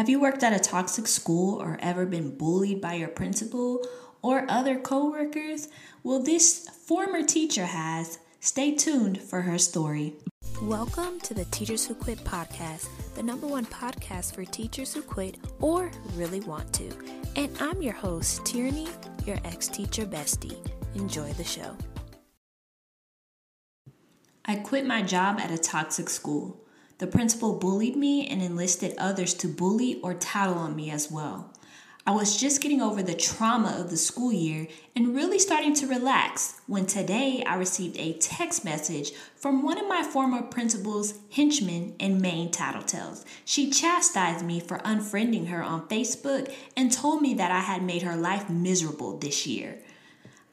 Have you worked at a toxic school or ever been bullied by your principal or other coworkers? Well, this former teacher has. Stay tuned for her story. Welcome to the Teachers Who Quit podcast, the number one podcast for teachers who quit or really want to. And I'm your host, Tierraney, your ex teacher bestie. Enjoy the show. I quit my job at a toxic school. The principal bullied me and enlisted others to bully or tattle on me as well. I was just getting over the trauma of the school year and really starting to relax when today I received a text message from one of my former principal's henchmen and main tattletales. She chastised me for unfriending her on Facebook and told me that I had made her life miserable this year.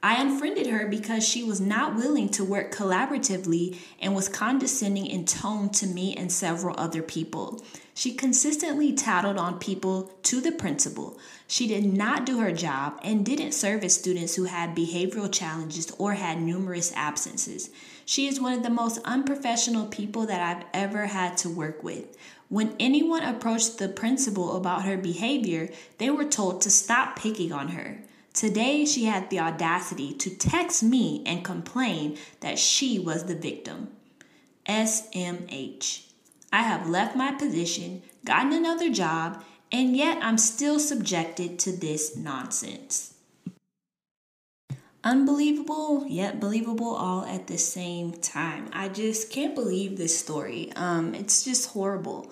I unfriended her because she was not willing to work collaboratively and was condescending in tone to me and several other people. She consistently tattled on people to the principal. She did not do her job and didn't service students who had behavioral challenges or had numerous absences. She is one of the most unprofessional people that I've ever had to work with. When anyone approached the principal about her behavior, they were told to stop picking on her. Today, she had the audacity to text me and complain that she was the victim. SMH. I have left my position, gotten another job, and yet I'm still subjected to this nonsense. Unbelievable, yet believable all at the same time. I just can't believe this story. Um, it's just horrible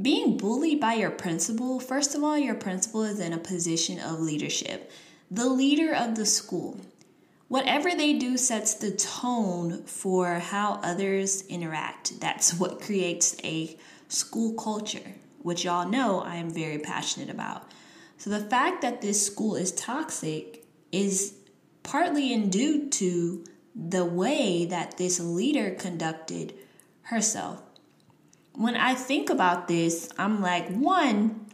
being bullied by your principal, first of all, your principal is in a position of leadership, the leader of the school. Whatever they do sets the tone for how others interact. That's what creates a school culture, which y'all know I am very passionate about. So the fact that this school is toxic is partly in due to the way that this leader conducted herself when I think about this, I'm like, one,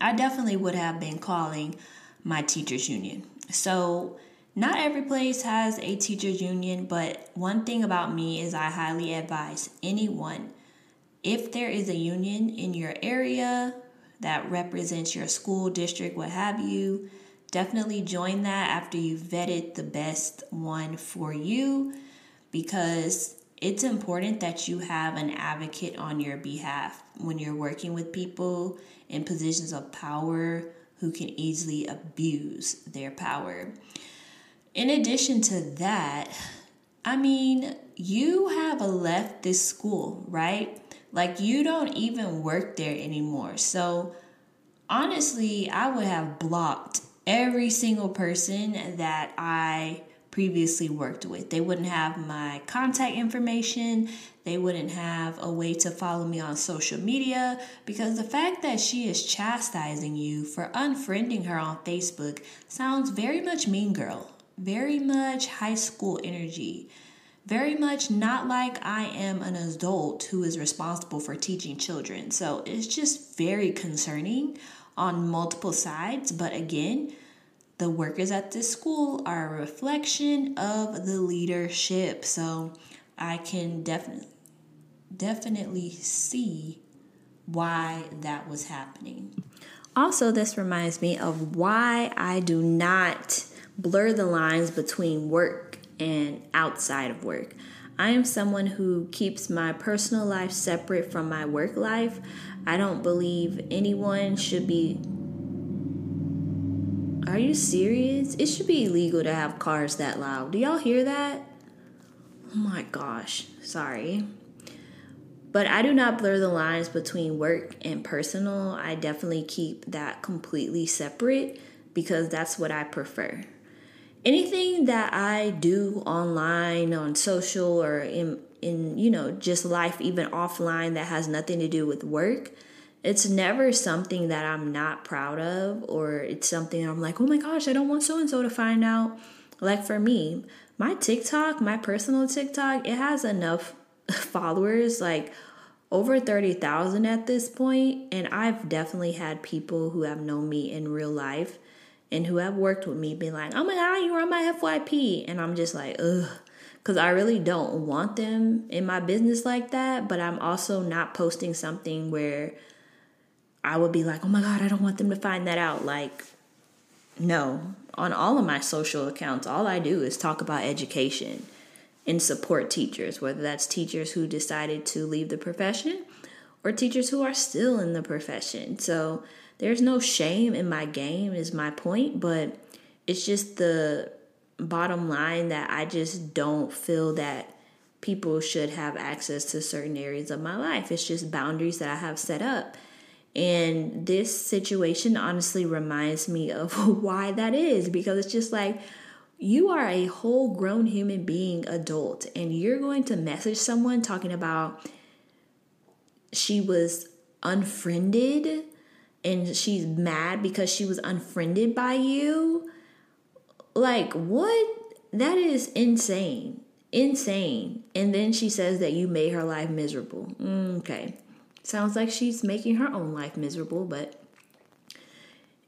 I definitely would have been calling my teachers union. So, not every place has a teachers union, but one thing about me is I highly advise anyone if there is a union in your area that represents your school district, what have you, definitely join that after you've vetted the best one for you because it's important that you have an advocate on your behalf when you're working with people in positions of power who can easily abuse their power. In addition to that, I mean, you have left this school, right? Like, you don't even work there anymore. So, honestly, I would have blocked every single person that I previously worked with. They wouldn't have my contact information, they wouldn't have a way to follow me on social media because the fact that she is chastising you for unfriending her on Facebook sounds very much mean girl, very much high school energy. Very much not like I am an adult who is responsible for teaching children. So it's just very concerning on multiple sides. But again, the workers at this school are a reflection of the leadership. So I can definitely definitely see why that was happening. Also, this reminds me of why I do not blur the lines between work and outside of work. I am someone who keeps my personal life separate from my work life. I don't believe anyone should be are you serious? It should be illegal to have cars that loud. Do y'all hear that? Oh my gosh. Sorry. But I do not blur the lines between work and personal. I definitely keep that completely separate because that's what I prefer. Anything that I do online, on social, or in, in you know, just life, even offline, that has nothing to do with work, it's never something that I'm not proud of, or it's something I'm like, oh my gosh, I don't want so and so to find out. Like for me, my TikTok, my personal TikTok, it has enough followers, like over 30,000 at this point, and I've definitely had people who have known me in real life and who have worked with me be like, oh my god, you were on my FYP. And I'm just like, ugh. Because I really don't want them in my business like that, but I'm also not posting something where I would be like, oh my God, I don't want them to find that out. Like, no. On all of my social accounts, all I do is talk about education and support teachers, whether that's teachers who decided to leave the profession or teachers who are still in the profession. So there's no shame in my game, is my point, but it's just the bottom line that I just don't feel that people should have access to certain areas of my life. It's just boundaries that I have set up. And this situation honestly reminds me of why that is because it's just like you are a whole grown human being adult and you're going to message someone talking about she was unfriended and she's mad because she was unfriended by you. Like, what? That is insane. Insane. And then she says that you made her life miserable. Mm, okay. Sounds like she's making her own life miserable, but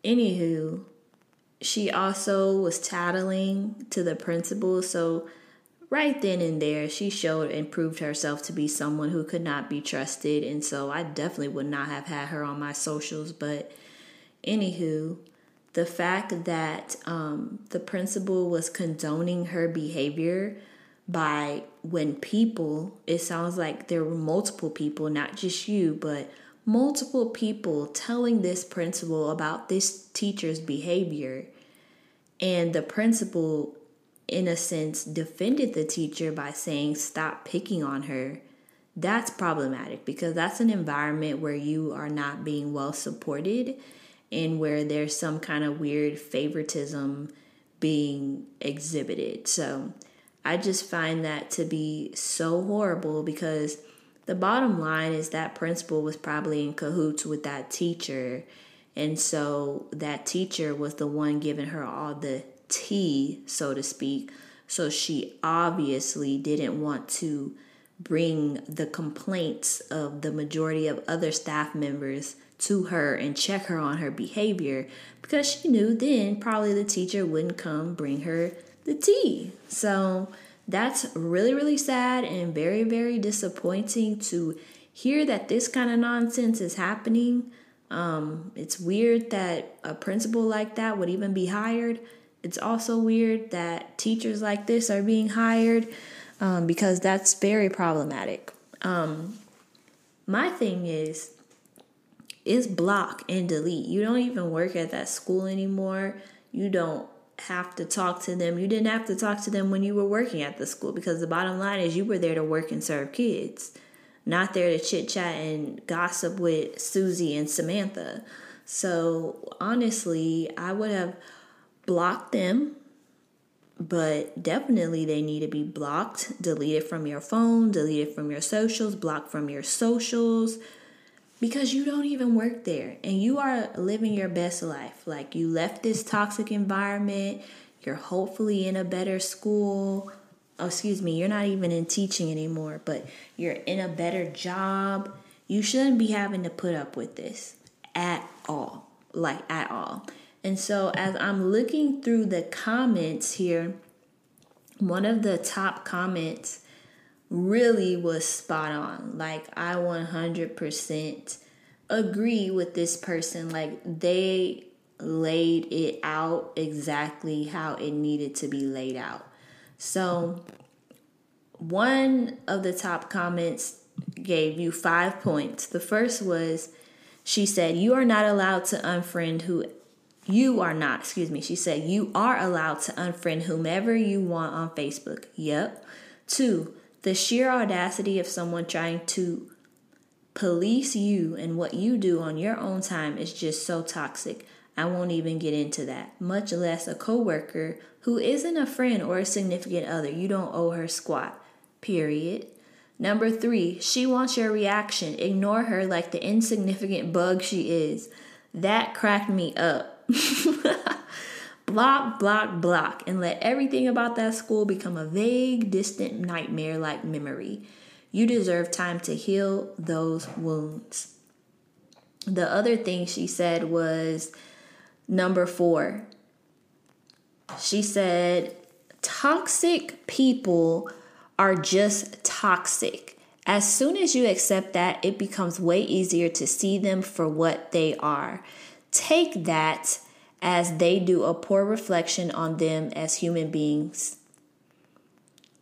anywho, she also was tattling to the principal. So, right then and there, she showed and proved herself to be someone who could not be trusted. And so, I definitely would not have had her on my socials. But, anywho, the fact that um, the principal was condoning her behavior by when people, it sounds like there were multiple people, not just you, but multiple people telling this principal about this teacher's behavior. And the principal, in a sense, defended the teacher by saying, Stop picking on her. That's problematic because that's an environment where you are not being well supported and where there's some kind of weird favoritism being exhibited. So, I just find that to be so horrible because the bottom line is that principal was probably in cahoots with that teacher. And so that teacher was the one giving her all the tea, so to speak. So she obviously didn't want to bring the complaints of the majority of other staff members to her and check her on her behavior because she knew then probably the teacher wouldn't come bring her the tea. So that's really, really sad and very, very disappointing to hear that this kind of nonsense is happening. Um, it's weird that a principal like that would even be hired. It's also weird that teachers like this are being hired um, because that's very problematic. Um, my thing is, is block and delete. You don't even work at that school anymore. You don't have to talk to them. You didn't have to talk to them when you were working at the school because the bottom line is you were there to work and serve kids, not there to chit chat and gossip with Susie and Samantha. So honestly, I would have blocked them, but definitely they need to be blocked, deleted from your phone, deleted from your socials, blocked from your socials because you don't even work there and you are living your best life. Like you left this toxic environment, you're hopefully in a better school. Oh, excuse me, you're not even in teaching anymore, but you're in a better job. You shouldn't be having to put up with this at all. Like, at all. And so, as I'm looking through the comments here, one of the top comments really was spot on. Like I 100% agree with this person. Like they laid it out exactly how it needed to be laid out. So one of the top comments gave you 5 points. The first was she said you are not allowed to unfriend who you are not, excuse me. She said you are allowed to unfriend whomever you want on Facebook. Yep. 2 the sheer audacity of someone trying to police you and what you do on your own time is just so toxic. I won't even get into that, much less a coworker who isn't a friend or a significant other. You don't owe her squat. Period. Number three, she wants your reaction. Ignore her like the insignificant bug she is. That cracked me up. block, block, block, and let everything about that school become a vague, distant nightmare like memory. You deserve time to heal those wounds. The other thing she said was number four. She said, Toxic people are just toxic. As soon as you accept that, it becomes way easier to see them for what they are. Take that as they do a poor reflection on them as human beings.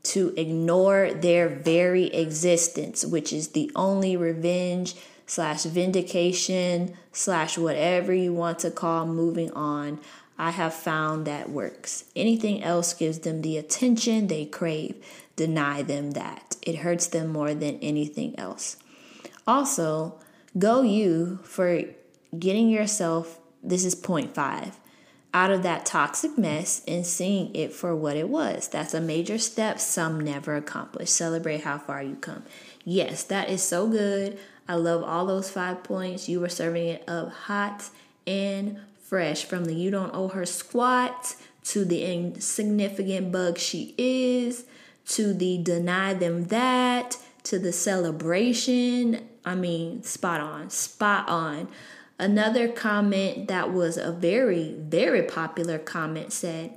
To ignore their very existence, which is the only revenge slash vindication slash whatever you want to call moving on. I have found that works. Anything else gives them the attention they crave. Deny them that. It hurts them more than anything else. Also, go you for getting yourself, this is point five, out of that toxic mess and seeing it for what it was. That's a major step some never accomplish. Celebrate how far you come. Yes, that is so good. I love all those five points. You were serving it up hot and fresh from the you don't owe her squat to the insignificant bug she is to the deny them that to the celebration. I mean, spot on, spot on. Another comment that was a very, very popular comment said,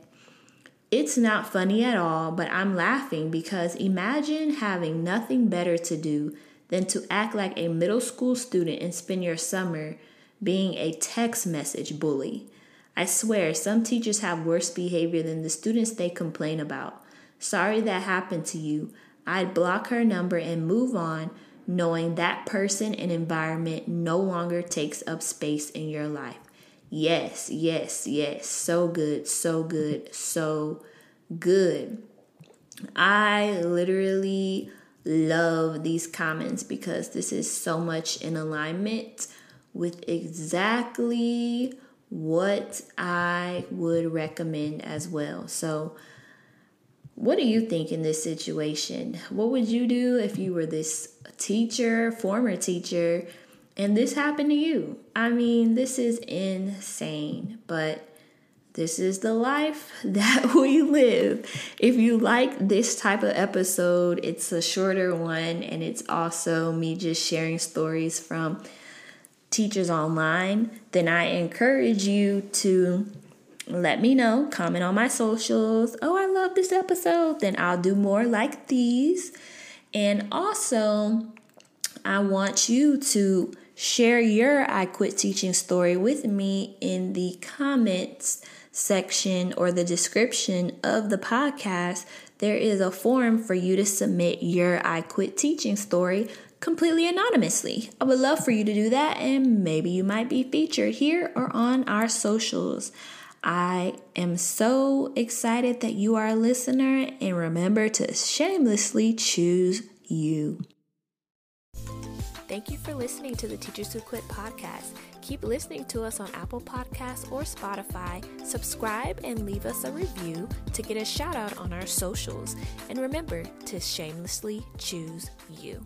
It's not funny at all, but I'm laughing because imagine having nothing better to do than to act like a middle school student and spend your summer being a text message bully. I swear, some teachers have worse behavior than the students they complain about. Sorry that happened to you. I'd block her number and move on, knowing that person and environment no longer takes up space in your life. Yes, yes, yes. So good, so good, so good. I literally love these comments because this is so much in alignment with exactly what I would recommend as well. So, what do you think in this situation? What would you do if you were this teacher, former teacher, and this happened to you? I mean, this is insane, but this is the life that we live. If you like this type of episode, it's a shorter one, and it's also me just sharing stories from teachers online, then I encourage you to let me know, comment on my socials. Oh, I love this episode. Then I'll do more like these. And also, I want you to share your I quit teaching story with me in the comments section or the description of the podcast. There is a form for you to submit your I quit teaching story completely anonymously. I would love for you to do that, and maybe you might be featured here or on our socials. I am so excited that you are a listener, and remember to shamelessly choose you. Thank you for listening to the Teachers Who Quit podcast. Keep listening to us on Apple Podcasts or Spotify. Subscribe and leave us a review to get a shout out on our socials. And remember to shamelessly choose you.